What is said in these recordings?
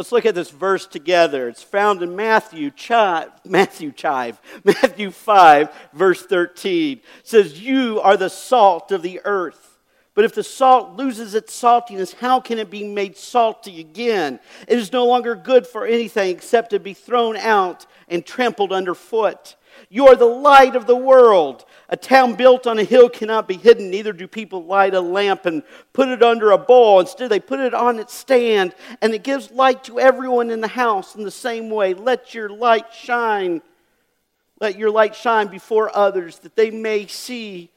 Let's look at this verse together. It's found in Matthew, chive, Matthew chive, Matthew 5, verse 13. It says, You are the salt of the earth. But if the salt loses its saltiness, how can it be made salty again? It is no longer good for anything except to be thrown out and trampled underfoot. You are the light of the world. A town built on a hill cannot be hidden, neither do people light a lamp and put it under a bowl. Instead, they put it on its stand, and it gives light to everyone in the house in the same way. Let your light shine. Let your light shine before others, that they may see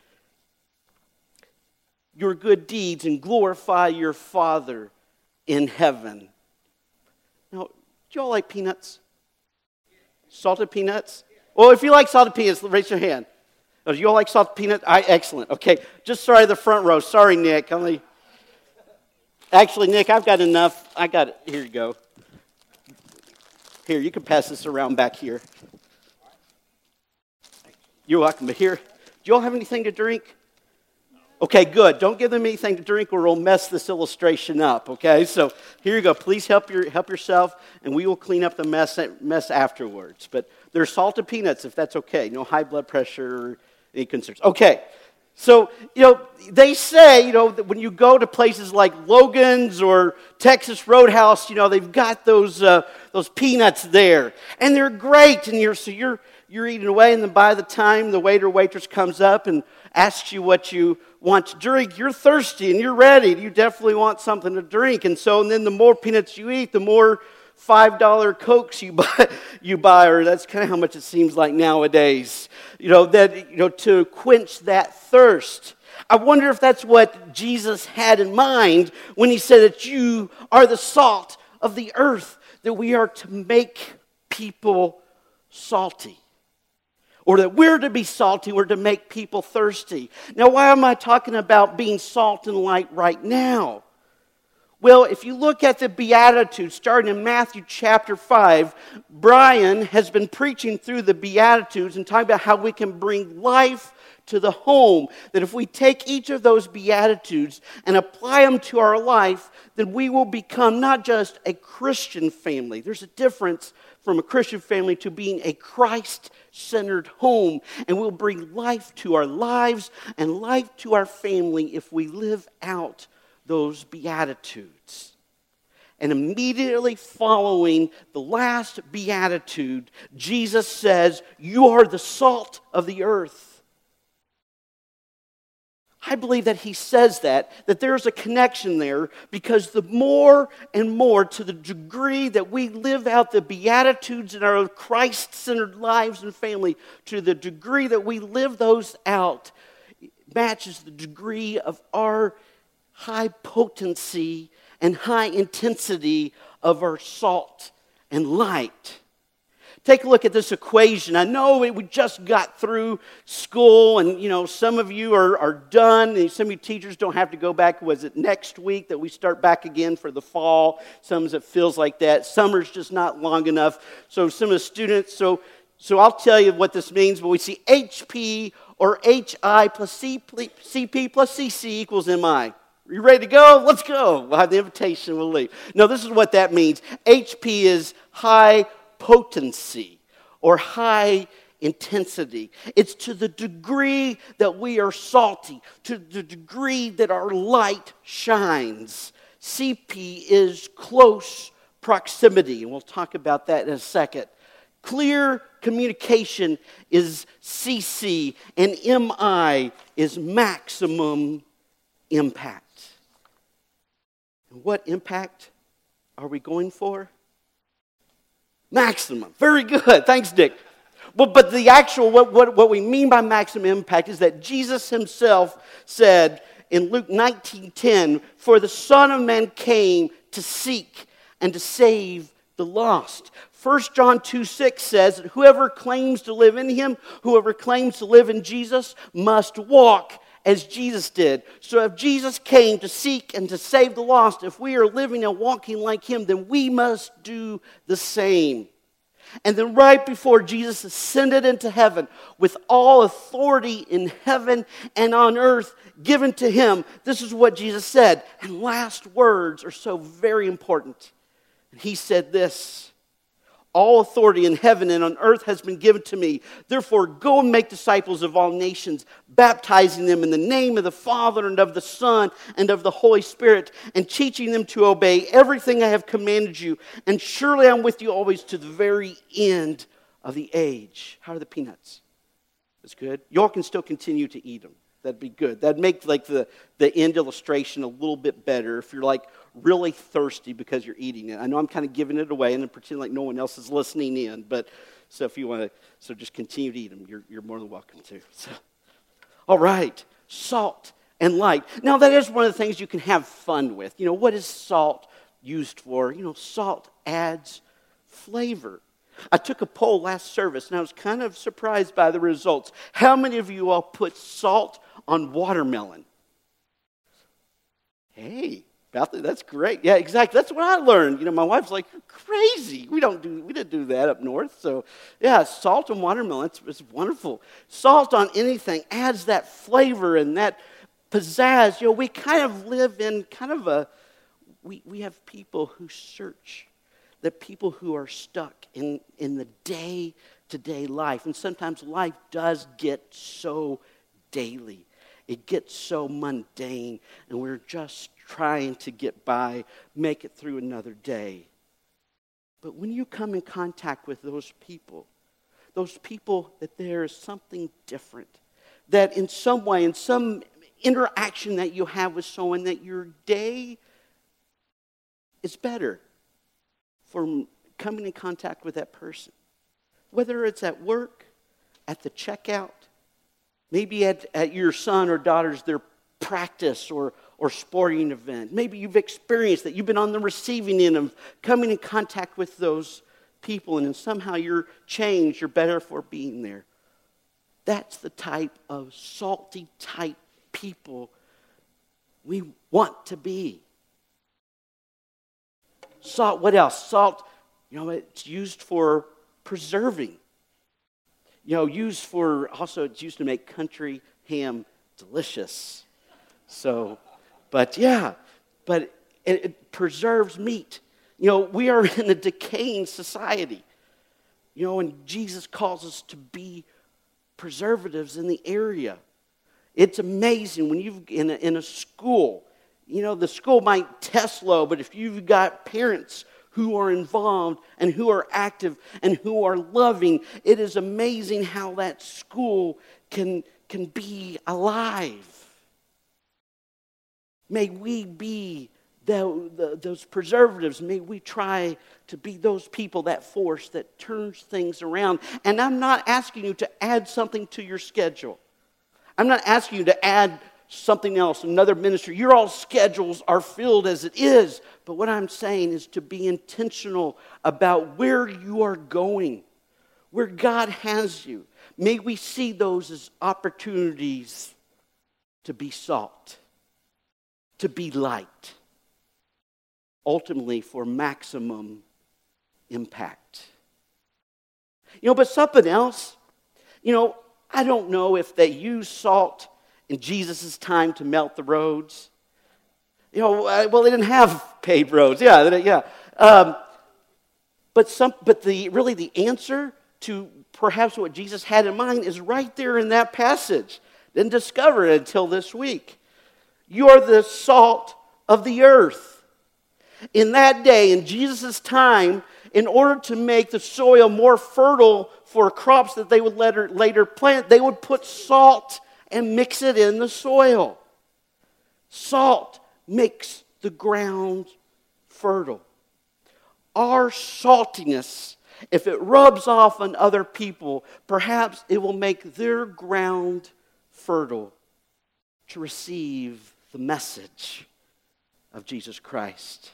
your good deeds and glorify your Father in heaven. Now, do you all like peanuts? Salted peanuts? Well, if you like salted peanuts, raise your hand. Do you all like salted peanuts? I, excellent. Okay, just sorry the front row. Sorry, Nick. Only... Actually, Nick, I've got enough. I got it. Here you go. Here, you can pass this around back here. You're welcome. But here, do you all have anything to drink? Okay, good. Don't give them anything to drink or we'll mess this illustration up, okay? So here you go. Please help, your, help yourself, and we will clean up the mess, mess afterwards. But there's salted peanuts, if that's okay. No high blood pressure any concerns. Okay. So, you know, they say, you know, that when you go to places like Logan's or Texas Roadhouse, you know, they've got those, uh, those peanuts there. And they're great. And you're, so you're, you're eating away, and then by the time the waiter waitress comes up and asks you what you want to drink, you're thirsty and you're ready. You definitely want something to drink. And so, and then the more peanuts you eat, the more $5 Cokes you buy, you buy, or that's kind of how much it seems like nowadays, you know, that, you know, to quench that thirst. I wonder if that's what Jesus had in mind when he said that you are the salt of the earth, that we are to make people salty or that we're to be salty or to make people thirsty. Now, why am I talking about being salt and light right now? Well, if you look at the Beatitudes, starting in Matthew chapter 5, Brian has been preaching through the Beatitudes and talking about how we can bring life to the home. That if we take each of those Beatitudes and apply them to our life, then we will become not just a Christian family. There's a difference from a Christian family to being a Christ centered home. And we'll bring life to our lives and life to our family if we live out those Beatitudes. And immediately following the last Beatitude, Jesus says, You are the salt of the earth. I believe that he says that, that there's a connection there because the more and more, to the degree that we live out the Beatitudes in our Christ centered lives and family, to the degree that we live those out, matches the degree of our high potency and high intensity of our salt and light. Take a look at this equation. I know we just got through school, and you know some of you are, are done, and some of you teachers don't have to go back. Was it next week that we start back again for the fall? Some of it feels like that. Summer's just not long enough. So some of the students, so so I'll tell you what this means. But we see HP or HI plus CP plus CC equals MI. You ready to go? Let's go. We'll have the invitation. We'll leave. No, this is what that means. HP is high potency or high intensity. It's to the degree that we are salty, to the degree that our light shines. CP is close proximity, and we'll talk about that in a second. Clear communication is CC, and MI is maximum impact. And what impact are we going for? Maximum. Very good. Thanks, Dick. Well, but the actual, what, what, what we mean by maximum impact is that Jesus himself said in Luke 19:10, For the Son of Man came to seek and to save the lost. 1 John 2 6 says that whoever claims to live in him, whoever claims to live in Jesus, must walk as Jesus did. So if Jesus came to seek and to save the lost, if we are living and walking like him, then we must do the same. And then, right before Jesus ascended into heaven, with all authority in heaven and on earth given to him, this is what Jesus said. And last words are so very important. He said this All authority in heaven and on earth has been given to me. Therefore, go and make disciples of all nations, baptizing them in the name of the Father and of the Son and of the Holy Spirit, and teaching them to obey everything I have commanded you. And surely I'm with you always to the very end of the age. How are the peanuts? That's good. Y'all can still continue to eat them. That'd be good. That'd make like the, the end illustration a little bit better if you're like really thirsty because you're eating it. I know I'm kind of giving it away and pretending like no one else is listening in, but so if you want to, so just continue to eat them. You're, you're more than welcome to. So, all right, salt and light. Now that is one of the things you can have fun with. You know, what is salt used for? You know, salt adds flavor. I took a poll last service and I was kind of surprised by the results. How many of you all put salt on watermelon? Hey, that's great. Yeah, exactly. That's what I learned. You know, my wife's like, You're crazy. We don't do we didn't do that up north. So yeah, salt and watermelon, it's, it's wonderful. Salt on anything adds that flavor and that pizzazz. You know, we kind of live in kind of a we, we have people who search the people who are stuck in, in the day to day life. And sometimes life does get so daily, it gets so mundane, and we're just trying to get by, make it through another day. But when you come in contact with those people, those people that there is something different, that in some way, in some interaction that you have with someone, that your day is better from coming in contact with that person. Whether it's at work, at the checkout, maybe at, at your son or daughter's their practice or, or sporting event. Maybe you've experienced that. You've been on the receiving end of coming in contact with those people, and somehow you're changed, you're better for being there. That's the type of salty type people we want to be. Salt, what else? Salt, you know, it's used for preserving. You know, used for, also, it's used to make country ham delicious. So, but yeah, but it, it preserves meat. You know, we are in a decaying society. You know, and Jesus calls us to be preservatives in the area. It's amazing when you've in a, in a school you know, the school might test low, but if you've got parents who are involved and who are active and who are loving, it is amazing how that school can, can be alive. May we be the, the, those preservatives. May we try to be those people, that force that turns things around. And I'm not asking you to add something to your schedule. I'm not asking you to add something else, another ministry. Your all schedules are filled as it is. But what I'm saying is to be intentional about where you are going, where God has you. May we see those as opportunities to be salt, to be light, ultimately for maximum impact. You know, but something else, you know, I don't know if they use salt in Jesus' time to melt the roads. You know, uh, well, they didn't have paved roads. Yeah, yeah. Um, but, some, but the, really the answer to perhaps what Jesus had in mind is right there in that passage. Didn't discover it until this week. You are the salt of the earth. In that day, in Jesus' time, in order to make the soil more fertile for crops that they would later, later plant, they would put salt and mix it in the soil. Salt makes the ground fertile. Our saltiness, if it rubs off on other people, perhaps it will make their ground fertile to receive the message of Jesus Christ.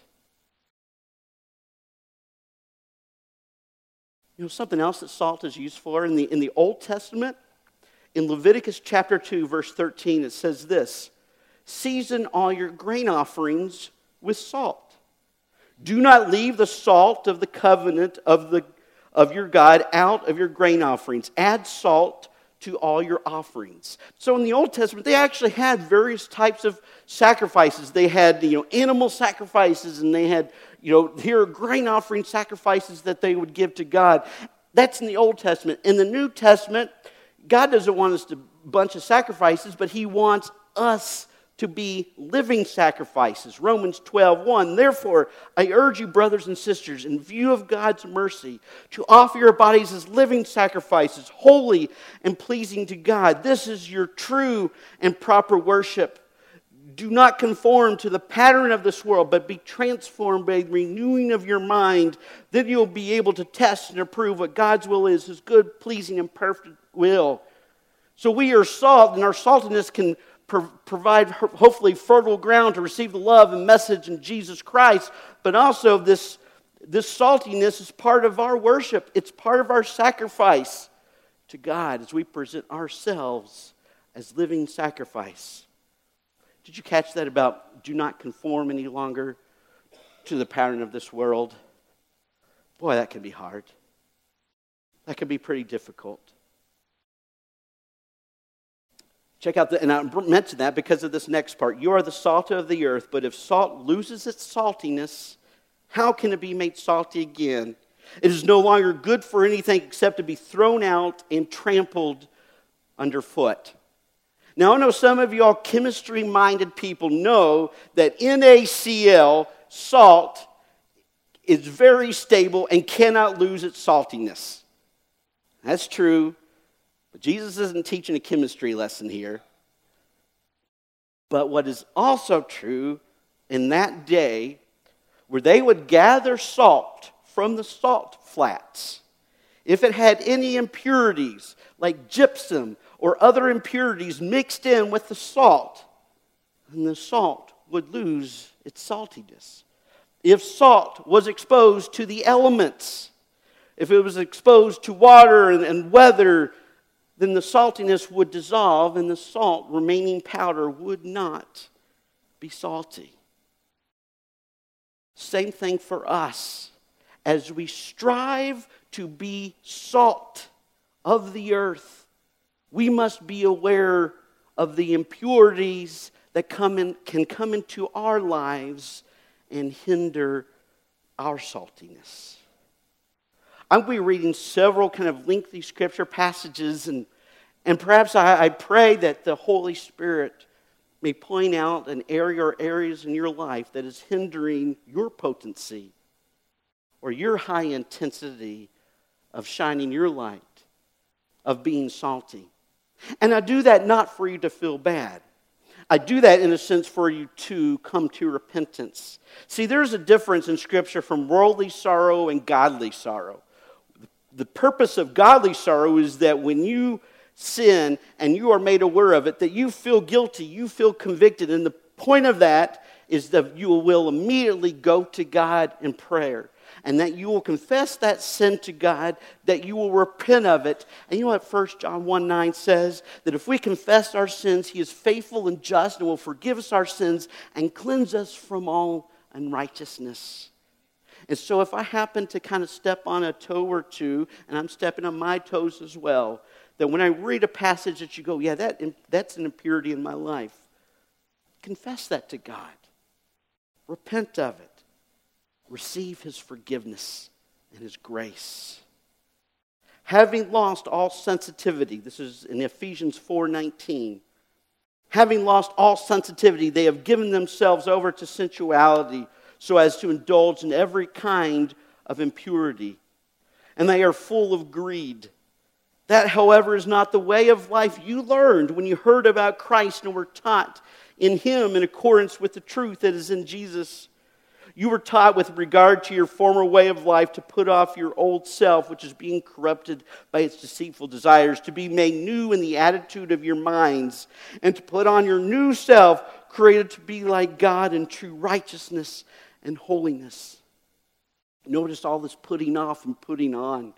You know, something else that salt is used for in the, in the Old Testament in Leviticus chapter 2, verse 13, it says this Season all your grain offerings with salt. Do not leave the salt of the covenant of, the, of your God out of your grain offerings. Add salt to all your offerings. So in the Old Testament, they actually had various types of sacrifices. They had, you know, animal sacrifices and they had you know, here are grain offering sacrifices that they would give to God. That's in the Old Testament. In the New Testament, God doesn't want us to bunch of sacrifices, but He wants us to be living sacrifices. Romans 12, 1. Therefore, I urge you, brothers and sisters, in view of God's mercy, to offer your bodies as living sacrifices, holy and pleasing to God. This is your true and proper worship. Do not conform to the pattern of this world, but be transformed by the renewing of your mind. Then you'll be able to test and approve what God's will is, his good, pleasing, and perfect will. So we are salt, and our saltiness can pro- provide hopefully fertile ground to receive the love and message in Jesus Christ, but also this, this saltiness is part of our worship. It's part of our sacrifice to God as we present ourselves as living sacrifice. Did you catch that about do not conform any longer to the pattern of this world? Boy, that can be hard. That can be pretty difficult. Check out the, and I mention that because of this next part. You are the salt of the earth, but if salt loses its saltiness, how can it be made salty again? It is no longer good for anything except to be thrown out and trampled underfoot. Now, I know some of y'all chemistry minded people know that NaCl, salt, is very stable and cannot lose its saltiness. That's true. But Jesus isn't teaching a chemistry lesson here. But what is also true in that day, where they would gather salt from the salt flats, if it had any impurities like gypsum or other impurities mixed in with the salt, then the salt would lose its saltiness. If salt was exposed to the elements, if it was exposed to water and, and weather then the saltiness would dissolve and the salt remaining powder would not be salty. Same thing for us. As we strive to be salt of the earth, we must be aware of the impurities that come in, can come into our lives and hinder our saltiness. I'm going to be reading several kind of lengthy scripture passages, and, and perhaps I, I pray that the Holy Spirit may point out an area or areas in your life that is hindering your potency or your high intensity of shining your light, of being salty. And I do that not for you to feel bad. I do that in a sense for you to come to repentance. See, there's a difference in Scripture from worldly sorrow and godly sorrow the purpose of godly sorrow is that when you sin and you are made aware of it, that you feel guilty, you feel convicted. And the point of that is that you will immediately go to God in prayer and that you will confess that sin to God, that you will repent of it. And you know what 1 John 1 9 says? That if we confess our sins, He is faithful and just and will forgive us our sins and cleanse us from all unrighteousness. And so if I happen to kind of step on a toe or two, and I'm stepping on my toes as well, that when I read a passage that you go, yeah, that, that's an impurity in my life, confess that to God. Repent of it. Receive his forgiveness and his grace. Having lost all sensitivity, this is in Ephesians 4:19. Having lost all sensitivity, they have given themselves over to sensuality so as to indulge in every kind of impurity. And they are full of greed. That, however, is not the way of life you learned when you heard about Christ and were taught in Him in accordance with the truth that is in Jesus. You were taught with regard to your former way of life to put off your old self, which is being corrupted by its deceitful desires, to be made new in the attitude of your minds, and to put on your new self, created to be like God in true righteousness and holiness. Notice all this putting off and putting on.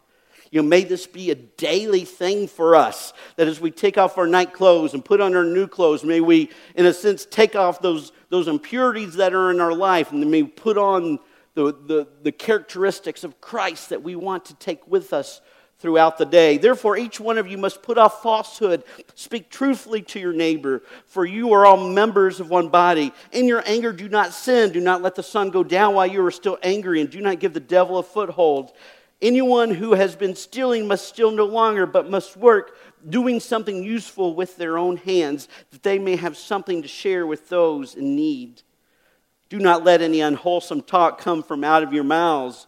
You know, may this be a daily thing for us that as we take off our night clothes and put on our new clothes, may we, in a sense, take off those, those impurities that are in our life and may we put on the, the, the characteristics of Christ that we want to take with us throughout the day. Therefore, each one of you must put off falsehood, speak truthfully to your neighbor, for you are all members of one body. In your anger, do not sin. Do not let the sun go down while you are still angry, and do not give the devil a foothold. Anyone who has been stealing must steal no longer, but must work, doing something useful with their own hands, that they may have something to share with those in need. Do not let any unwholesome talk come from out of your mouths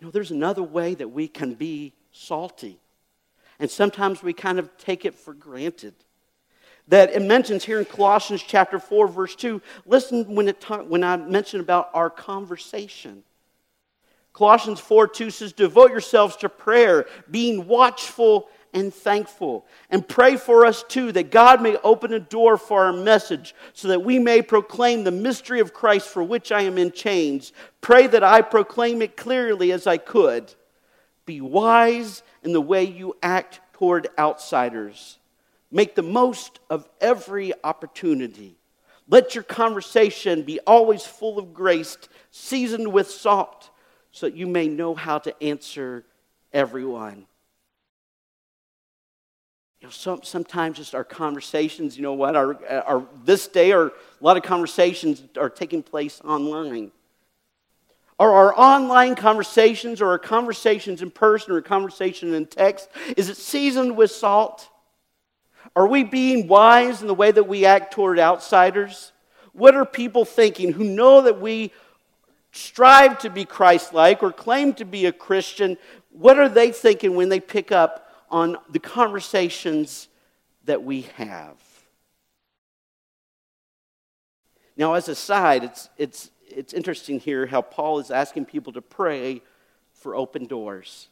You know, there's another way that we can be salty. And sometimes we kind of take it for granted. That it mentions here in Colossians chapter 4, verse 2. Listen when, it ta- when I mention about our conversation. Colossians 4 2 says, Devote yourselves to prayer, being watchful and thankful. And pray for us too, that God may open a door for our message, so that we may proclaim the mystery of Christ for which I am in chains. Pray that I proclaim it clearly as I could. Be wise in the way you act toward outsiders. Make the most of every opportunity. Let your conversation be always full of grace, seasoned with salt, so that you may know how to answer everyone. You know, some, sometimes just our conversations, you know what, our, our, this day, our, a lot of conversations are taking place online. Are our online conversations or our conversations in person or conversation in text, is it seasoned with salt? Are we being wise in the way that we act toward outsiders? What are people thinking who know that we strive to be Christ like or claim to be a Christian? What are they thinking when they pick up on the conversations that we have. Now, as a side, it's, it's, it's interesting here how Paul is asking people to pray for open doors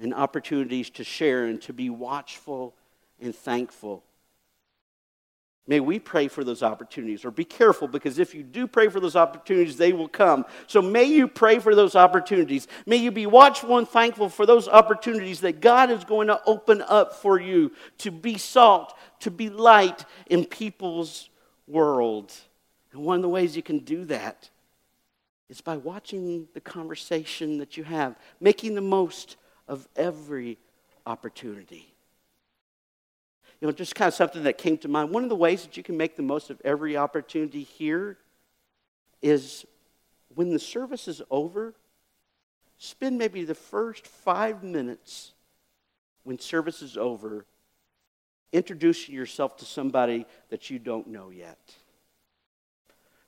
and opportunities to share and to be watchful and thankful. May we pray for those opportunities, or be careful because if you do pray for those opportunities, they will come. So may you pray for those opportunities. May you be watchful and thankful for those opportunities that God is going to open up for you to be salt, to be light in people's world. And one of the ways you can do that is by watching the conversation that you have, making the most of every opportunity you know, just kind of something that came to mind. One of the ways that you can make the most of every opportunity here is when the service is over, spend maybe the first five minutes when service is over introducing yourself to somebody that you don't know yet.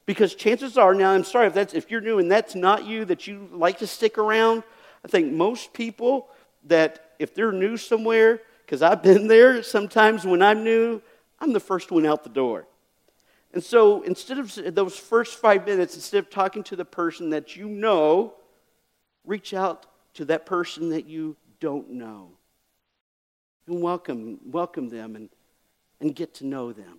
Because chances are, now I'm sorry if that's if you're new and that's not you, that you like to stick around. I think most people that if they're new somewhere, because I've been there sometimes when I'm new, I'm the first one out the door. And so instead of those first five minutes, instead of talking to the person that you know, reach out to that person that you don't know. And welcome, welcome them and, and get to know them.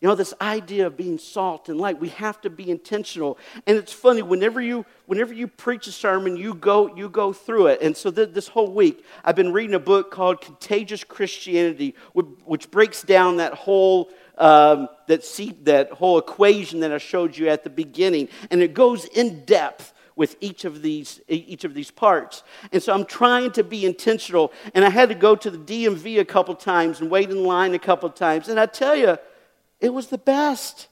You know, this idea of being salt and light, we have to be intentional. And it's funny, whenever you, whenever you preach a sermon, you go, you go through it. And so th- this whole week, I've been reading a book called Contagious Christianity, which, which breaks down that whole, um, that, see, that whole equation that I showed you at the beginning. And it goes in depth with each of these each of these parts and so i'm trying to be intentional and i had to go to the dmv a couple times and wait in line a couple times and i tell you it was the best.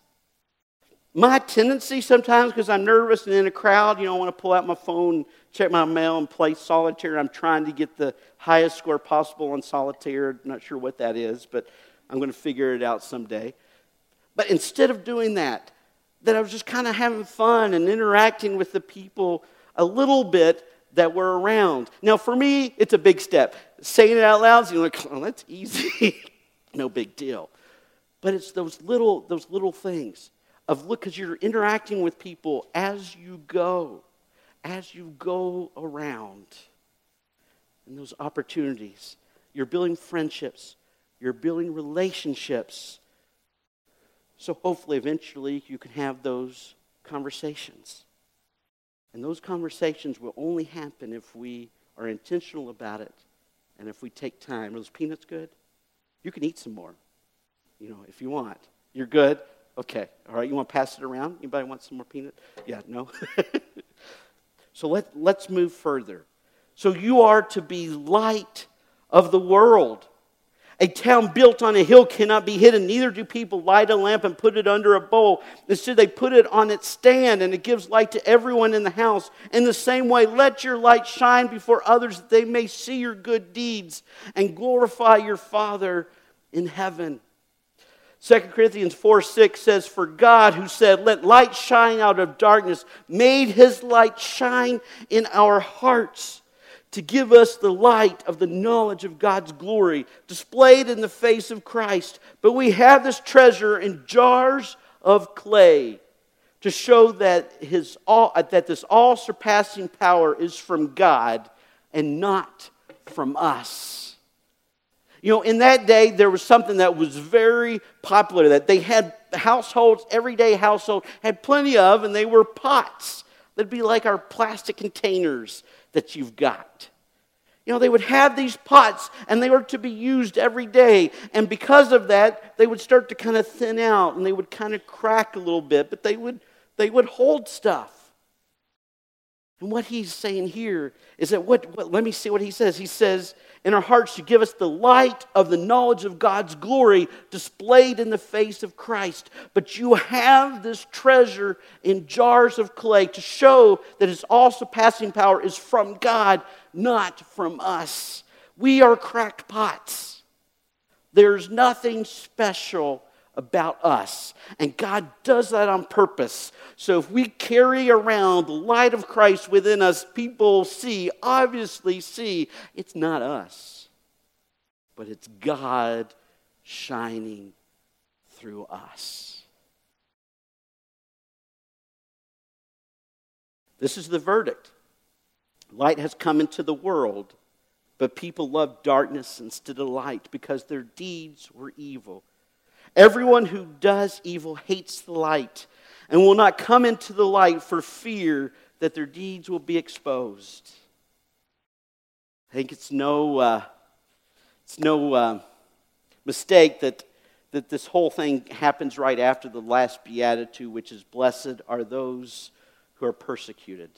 My tendency sometimes, because I'm nervous and in a crowd, you know, I want to pull out my phone, check my mail, and play solitaire. I'm trying to get the highest score possible on solitaire. Not sure what that is, but I'm going to figure it out someday. But instead of doing that, that I was just kind of having fun and interacting with the people a little bit that were around. Now, for me, it's a big step. Saying it out loud, you're like, oh, that's easy. no big deal. But it's those little, those little things of look, because you're interacting with people as you go. as you go around And those opportunities, you're building friendships, you're building relationships. So hopefully, eventually, you can have those conversations. And those conversations will only happen if we are intentional about it and if we take time. Are those peanuts good? You can eat some more, you know, if you want. You're good? Okay. All right. You want to pass it around? Anybody want some more peanut? Yeah, no? so let, let's move further. So you are to be light of the world. A town built on a hill cannot be hidden. Neither do people light a lamp and put it under a bowl. Instead, they put it on its stand, and it gives light to everyone in the house. In the same way, let your light shine before others that they may see your good deeds and glorify your Father in heaven. 2 Corinthians 4 6 says, For God, who said, Let light shine out of darkness, made his light shine in our hearts to give us the light of the knowledge of God's glory displayed in the face of Christ. But we have this treasure in jars of clay to show that, his all, that this all surpassing power is from God and not from us. You know, in that day, there was something that was very popular that they had households, everyday household, had plenty of, and they were pots. That'd be like our plastic containers that you've got. You know, they would have these pots and they were to be used every day. And because of that, they would start to kind of thin out and they would kind of crack a little bit, but they would, they would hold stuff. And what he's saying here is that what, what, let me see what he says. He says, in our hearts to give us the light of the knowledge of God's glory displayed in the face of Christ. But you have this treasure in jars of clay to show that his all surpassing power is from God, not from us. We are cracked pots. There's nothing special about us. And God does that on purpose. So if we carry around the light of Christ within us, people see, obviously see, it's not us, but it's God shining through us. This is the verdict. Light has come into the world, but people love darkness instead of light because their deeds were evil. Everyone who does evil hates the light and will not come into the light for fear that their deeds will be exposed. I think it's no, uh, it's no uh, mistake that, that this whole thing happens right after the last beatitude, which is Blessed are those who are persecuted.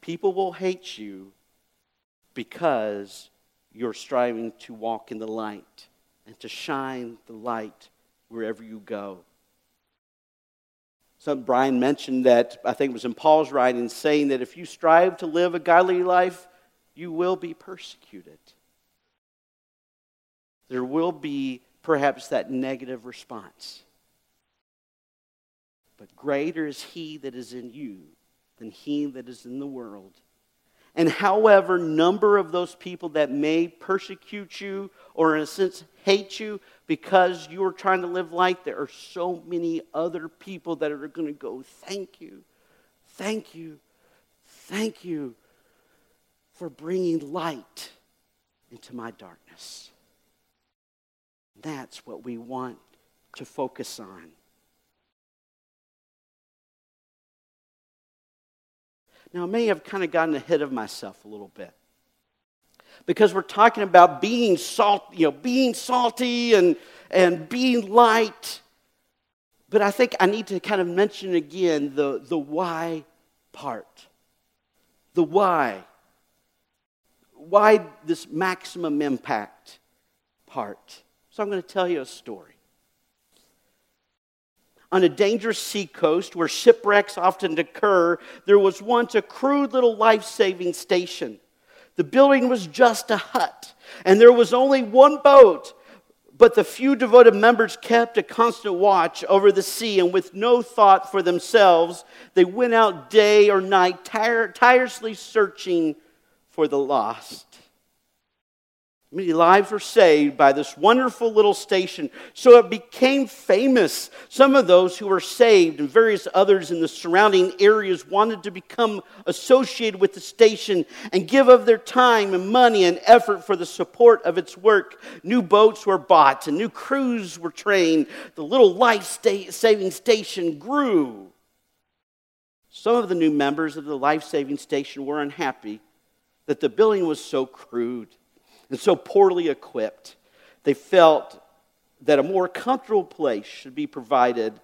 People will hate you because you're striving to walk in the light and to shine the light wherever you go. So Brian mentioned that, I think it was in Paul's writing, saying that if you strive to live a godly life, you will be persecuted. There will be perhaps that negative response. But greater is he that is in you than he that is in the world. And however number of those people that may persecute you or in a sense hate you because you are trying to live light, there are so many other people that are going to go, Thank you, thank you, thank you for bringing light into my darkness. That's what we want to focus on. Now, I may have kind of gotten ahead of myself a little bit because we're talking about being salt, you know, being salty and, and being light. But I think I need to kind of mention again the, the why part. The why. Why this maximum impact part. So I'm going to tell you a story on a dangerous seacoast where shipwrecks often occur, there was once a crude little life saving station. The building was just a hut, and there was only one boat. But the few devoted members kept a constant watch over the sea, and with no thought for themselves, they went out day or night, tire- tirelessly searching for the lost. Many lives were saved by this wonderful little station, so it became famous. Some of those who were saved and various others in the surrounding areas wanted to become associated with the station and give of their time and money and effort for the support of its work. New boats were bought and new crews were trained. The little life saving station grew. Some of the new members of the life saving station were unhappy that the building was so crude and so poorly equipped, they felt that a more comfortable place should be provided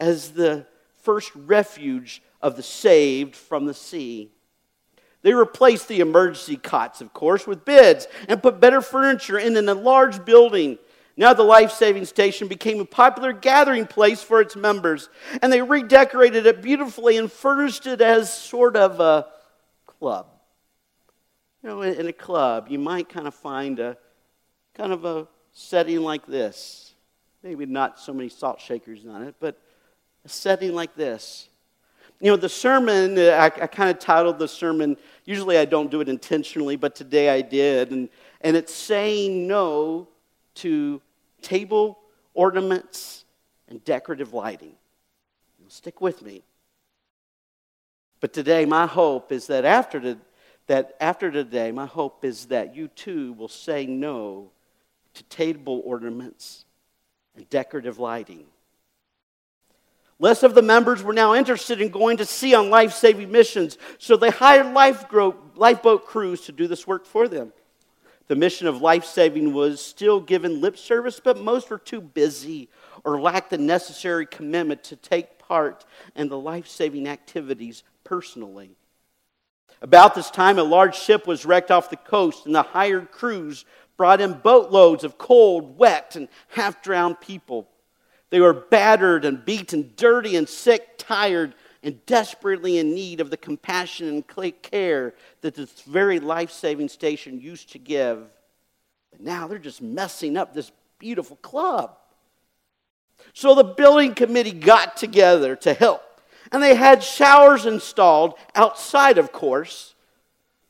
as the first refuge of the saved from the sea. They replaced the emergency cots, of course, with beds and put better furniture in an enlarged building. Now, the life saving station became a popular gathering place for its members, and they redecorated it beautifully and furnished it as sort of a club. You know, in a club, you might kind of find a kind of a setting like this. Maybe not so many salt shakers on it, but a setting like this. You know, the sermon, I, I kind of titled the sermon, usually I don't do it intentionally, but today I did. And, and it's saying no to table ornaments and decorative lighting. Stick with me. But today, my hope is that after the that after today, my hope is that you too will say no to table ornaments and decorative lighting. Less of the members were now interested in going to sea on life saving missions, so they hired lifeboat crews to do this work for them. The mission of life saving was still given lip service, but most were too busy or lacked the necessary commitment to take part in the life saving activities personally. About this time, a large ship was wrecked off the coast, and the hired crews brought in boatloads of cold, wet, and half drowned people. They were battered and beaten, dirty and sick, tired, and desperately in need of the compassion and care that this very life saving station used to give. But now they're just messing up this beautiful club. So the building committee got together to help and they had showers installed outside, of course,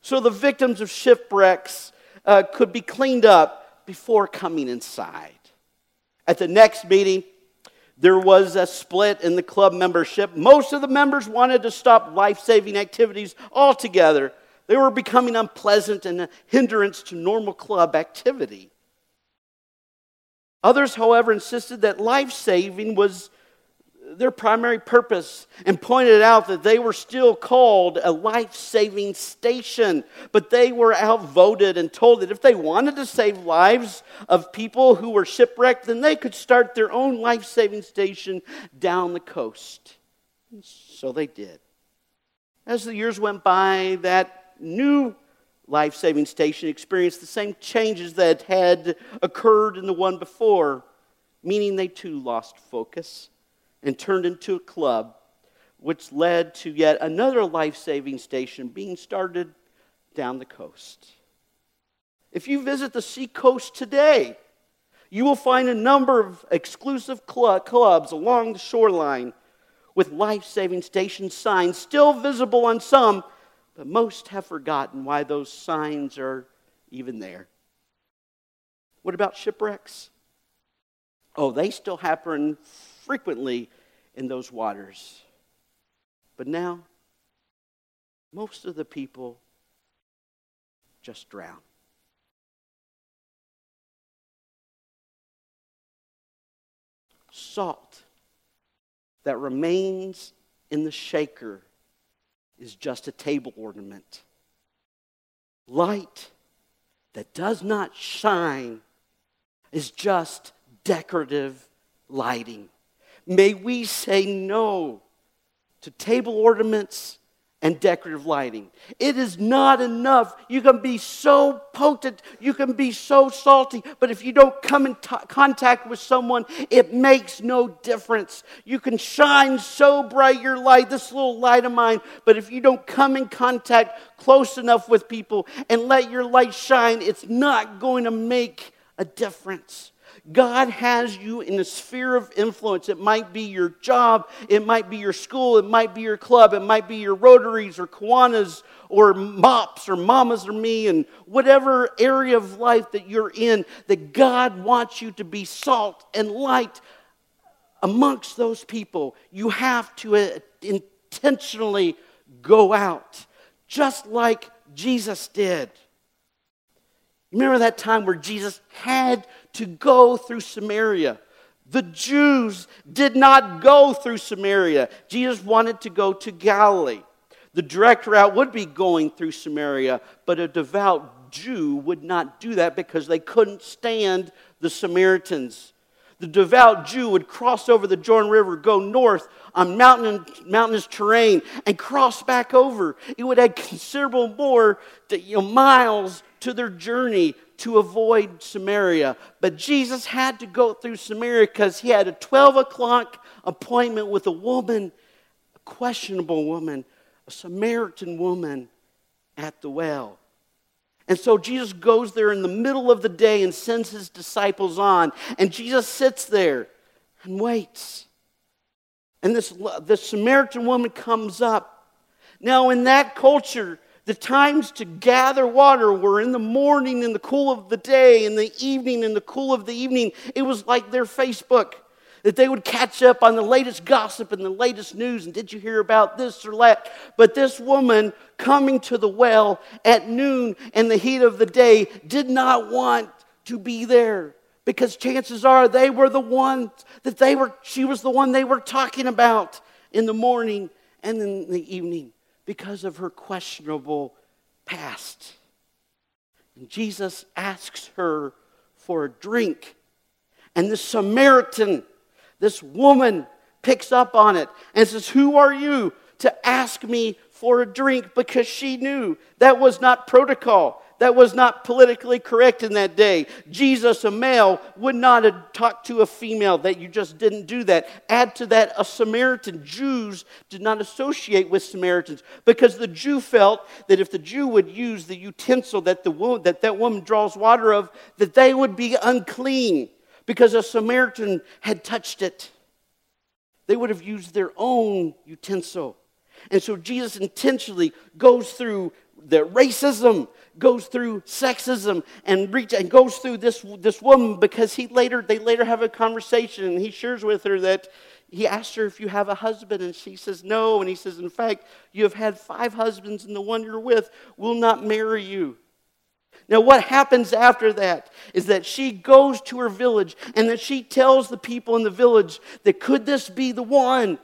so the victims of shipwrecks uh, could be cleaned up before coming inside. At the next meeting, there was a split in the club membership. Most of the members wanted to stop life saving activities altogether. They were becoming unpleasant and a hindrance to normal club activity. Others, however, insisted that life saving was their primary purpose and pointed out that they were still called a life saving station, but they were outvoted and told that if they wanted to save lives of people who were shipwrecked, then they could start their own life saving station down the coast. So they did. As the years went by, that new life saving station experienced the same changes that had occurred in the one before, meaning they too lost focus and turned into a club, which led to yet another life saving station being started down the coast. If you visit the seacoast today, you will find a number of exclusive clubs along the shoreline with life saving station signs still visible on some, but most have forgotten why those signs are even there. What about shipwrecks? Oh, they still happen frequently in those waters. But now, most of the people just drown. Salt that remains in the shaker is just a table ornament. Light that does not shine is just decorative lighting. May we say no to table ornaments and decorative lighting. It is not enough. You can be so potent, you can be so salty, but if you don't come in t- contact with someone, it makes no difference. You can shine so bright your light, this little light of mine, but if you don't come in contact close enough with people and let your light shine, it's not going to make a difference. God has you in a sphere of influence. It might be your job, it might be your school, it might be your club, it might be your Rotaries or Kiwanis or MOPS or Mamas or Me, and whatever area of life that you're in, that God wants you to be salt and light amongst those people. You have to uh, intentionally go out, just like Jesus did. Remember that time where Jesus had to go through Samaria? The Jews did not go through Samaria. Jesus wanted to go to Galilee. The direct route would be going through Samaria, but a devout Jew would not do that because they couldn't stand the Samaritans. The devout Jew would cross over the Jordan River, go north on mountain, mountainous terrain, and cross back over. It would add considerable more you know, miles to their journey to avoid Samaria. But Jesus had to go through Samaria because he had a 12 o'clock appointment with a woman, a questionable woman, a Samaritan woman at the well. And so Jesus goes there in the middle of the day and sends his disciples on. And Jesus sits there and waits. And this, this Samaritan woman comes up. Now, in that culture, the times to gather water were in the morning, in the cool of the day, in the evening, in the cool of the evening. It was like their Facebook, that they would catch up on the latest gossip and the latest news. And did you hear about this or that? But this woman coming to the well at noon in the heat of the day did not want to be there because chances are they were the ones that they were, she was the one they were talking about in the morning and in the evening because of her questionable past. And Jesus asks her for a drink. And the Samaritan, this woman, picks up on it and says, Who are you to ask me for a drink? Because she knew that was not protocol. That was not politically correct in that day. Jesus, a male, would not have talked to a female, that you just didn't do that. Add to that a Samaritan. Jews did not associate with Samaritans because the Jew felt that if the Jew would use the utensil that, the woman, that that woman draws water of, that they would be unclean because a Samaritan had touched it. They would have used their own utensil. And so Jesus intentionally goes through the racism, goes through sexism and, reach, and goes through this, this woman because he later, they later have a conversation and he shares with her that he asked her if you have a husband and she says no and he says in fact you have had five husbands and the one you're with will not marry you now what happens after that is that she goes to her village and that she tells the people in the village that could this be the one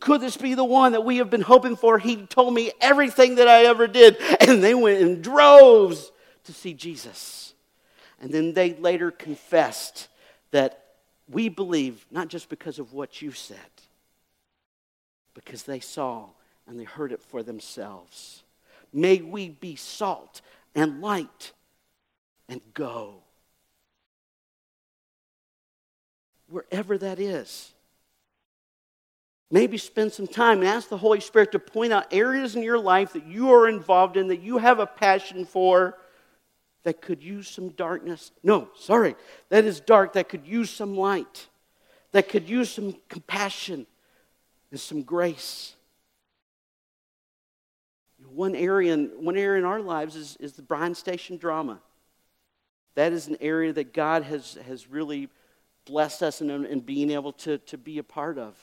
could this be the one that we have been hoping for? He told me everything that I ever did. And they went in droves to see Jesus. And then they later confessed that we believe, not just because of what you said, because they saw and they heard it for themselves. May we be salt and light and go. Wherever that is. Maybe spend some time and ask the Holy Spirit to point out areas in your life that you are involved in, that you have a passion for, that could use some darkness. No, sorry, that is dark, that could use some light, that could use some compassion and some grace. One area in, one area in our lives is, is the Bryan Station drama. That is an area that God has, has really blessed us in, in being able to, to be a part of.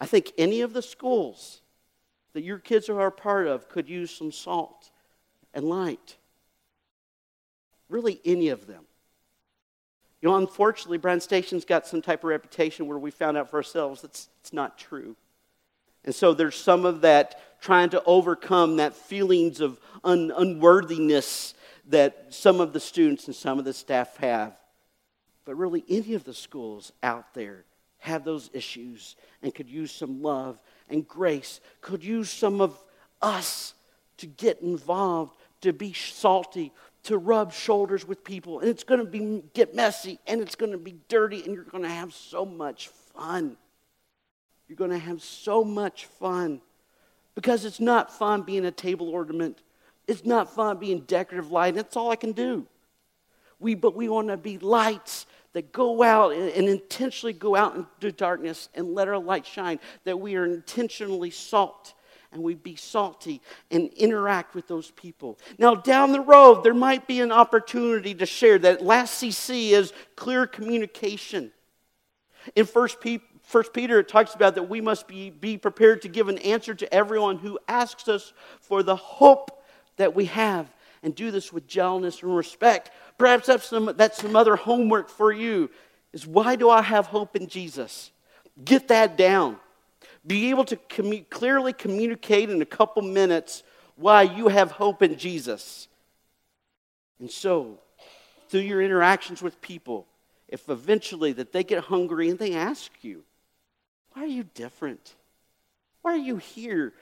I think any of the schools that your kids are a part of could use some salt and light. Really, any of them. You know, unfortunately, Bryan Station's got some type of reputation where we found out for ourselves that's it's not true. And so there's some of that trying to overcome that feelings of un- unworthiness that some of the students and some of the staff have. But really, any of the schools out there have those issues and could use some love and grace, could use some of us to get involved, to be salty, to rub shoulders with people. And it's going to be, get messy and it's going to be dirty and you're going to have so much fun. You're going to have so much fun because it's not fun being a table ornament. It's not fun being decorative light. That's all I can do. We, but we want to be lights that go out and, and intentionally go out into darkness and let our light shine, that we are intentionally salt and we be salty and interact with those people. Now, down the road, there might be an opportunity to share that last CC is clear communication. In First, Pe- First Peter, it talks about that we must be, be prepared to give an answer to everyone who asks us for the hope that we have and do this with gentleness and respect. Perhaps that's some, that's some other homework for you is why do I have hope in Jesus? Get that down. Be able to commu- clearly communicate in a couple minutes why you have hope in Jesus. And so, through your interactions with people, if eventually that they get hungry and they ask you, why are you different? Why are you here?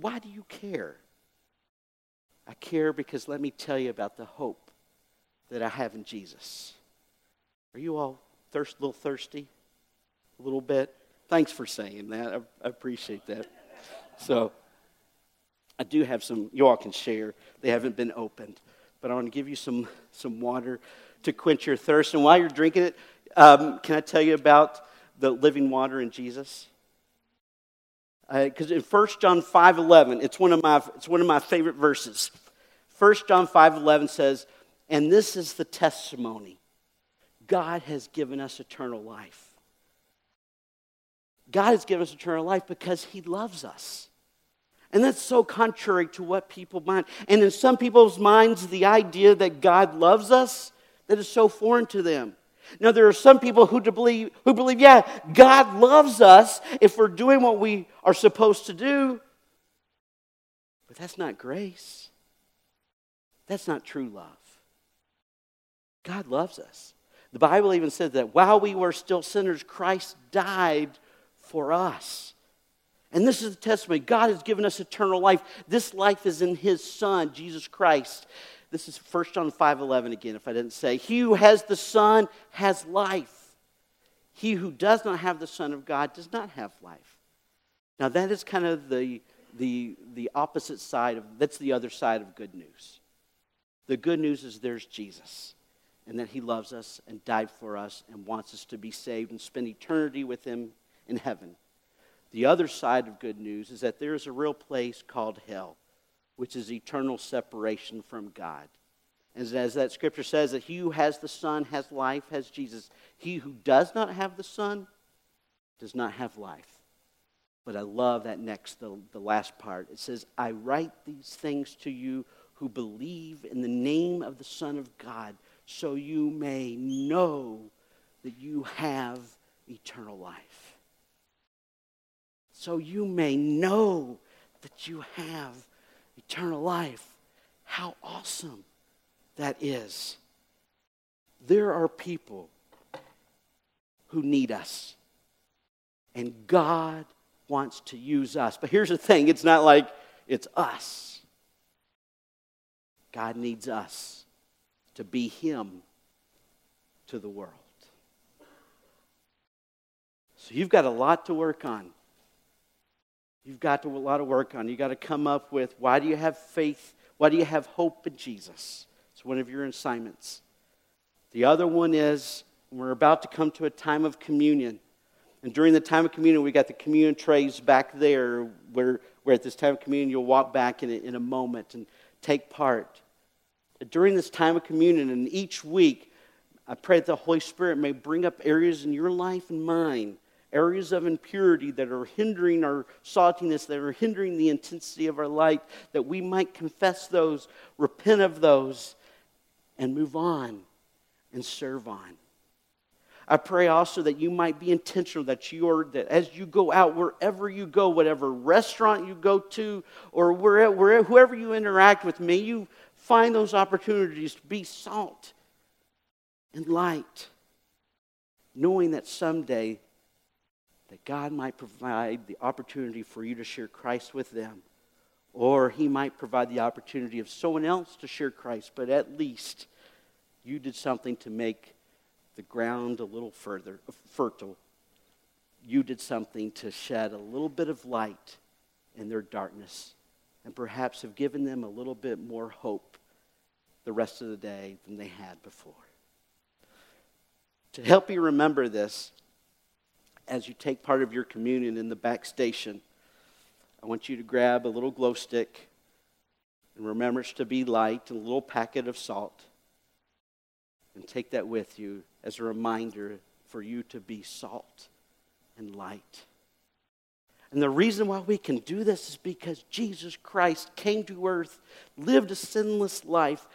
Why do you care? I care because let me tell you about the hope that I have in Jesus. Are you all thirst, a little thirsty? A little bit? Thanks for saying that. I, I appreciate that. So, I do have some, you all can share. They haven't been opened. But I want to give you some, some water to quench your thirst. And while you're drinking it, um, can I tell you about the living water in Jesus? Because uh, in 1 John 5.11, it's one, of my, it's one of my favorite verses. 1 John 5.11 says, And this is the testimony. God has given us eternal life. God has given us eternal life because he loves us. And that's so contrary to what people mind. And in some people's minds, the idea that God loves us, that is so foreign to them. Now, there are some people who believe, who believe, yeah, God loves us if we're doing what we are supposed to do. But that's not grace. That's not true love. God loves us. The Bible even says that while we were still sinners, Christ died for us. And this is the testimony God has given us eternal life. This life is in His Son, Jesus Christ. This is 1 John 5:11 again, if I didn't say. He who has the Son has life. He who does not have the Son of God does not have life. Now that is kind of the, the, the opposite side of that's the other side of good news. The good news is there's Jesus and that he loves us and died for us and wants us to be saved and spend eternity with him in heaven. The other side of good news is that there is a real place called hell, which is eternal separation from God. And as that scripture says, that he who has the Son has life, has Jesus. He who does not have the Son does not have life. But I love that next, the, the last part. It says, I write these things to you who believe in the name of the Son of God, so you may know that you have eternal life so you may know that you have eternal life. How awesome that is. There are people who need us, and God wants to use us. But here's the thing it's not like it's us, God needs us to be Him to the world. So you've got a lot to work on you've got a lot of work on. You've got to come up with why do you have faith? Why do you have hope in Jesus? It's one of your assignments. The other one is we're about to come to a time of communion. And during the time of communion, we got the communion trays back there where, where at this time of communion you'll walk back in a, in a moment and take part. During this time of communion and each week, I pray that the Holy Spirit may bring up areas in your life and mine areas of impurity that are hindering our saltiness, that are hindering the intensity of our light, that we might confess those, repent of those, and move on and serve on. I pray also that you might be intentional, that you are, that as you go out, wherever you go, whatever restaurant you go to, or wherever, wherever whoever you interact with, may you find those opportunities to be salt and light, knowing that someday that God might provide the opportunity for you to share Christ with them. Or He might provide the opportunity of someone else to share Christ, but at least you did something to make the ground a little further fertile. You did something to shed a little bit of light in their darkness and perhaps have given them a little bit more hope the rest of the day than they had before. To help you remember this, as you take part of your communion in the back station, I want you to grab a little glow stick and remember it's to be light and a little packet of salt and take that with you as a reminder for you to be salt and light. And the reason why we can do this is because Jesus Christ came to earth, lived a sinless life,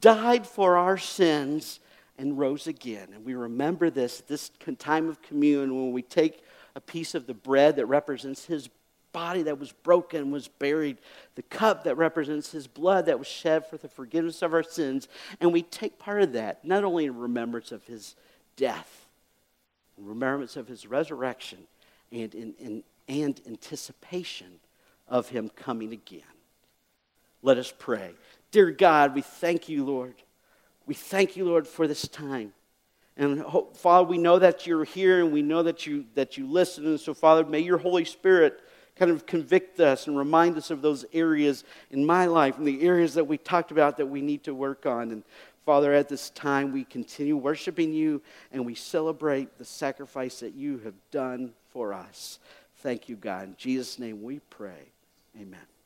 died for our sins, and rose again. And we remember this this time of communion when we take a piece of the bread that represents his body that was broken was buried, the cup that represents his blood that was shed for the forgiveness of our sins, and we take part of that, not only in remembrance of his death, in remembrance of his resurrection, and in, in and anticipation of him coming again. Let us pray. Dear God, we thank you, Lord. We thank you, Lord, for this time. And Father, we know that you're here and we know that you, that you listen. And so, Father, may your Holy Spirit kind of convict us and remind us of those areas in my life and the areas that we talked about that we need to work on. And Father, at this time, we continue worshiping you and we celebrate the sacrifice that you have done for us. Thank you, God. In Jesus' name we pray. Amen.